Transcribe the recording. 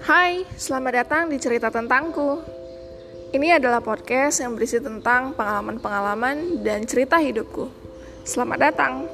Hai, selamat datang di Cerita Tentangku. Ini adalah podcast yang berisi tentang pengalaman-pengalaman dan cerita hidupku. Selamat datang.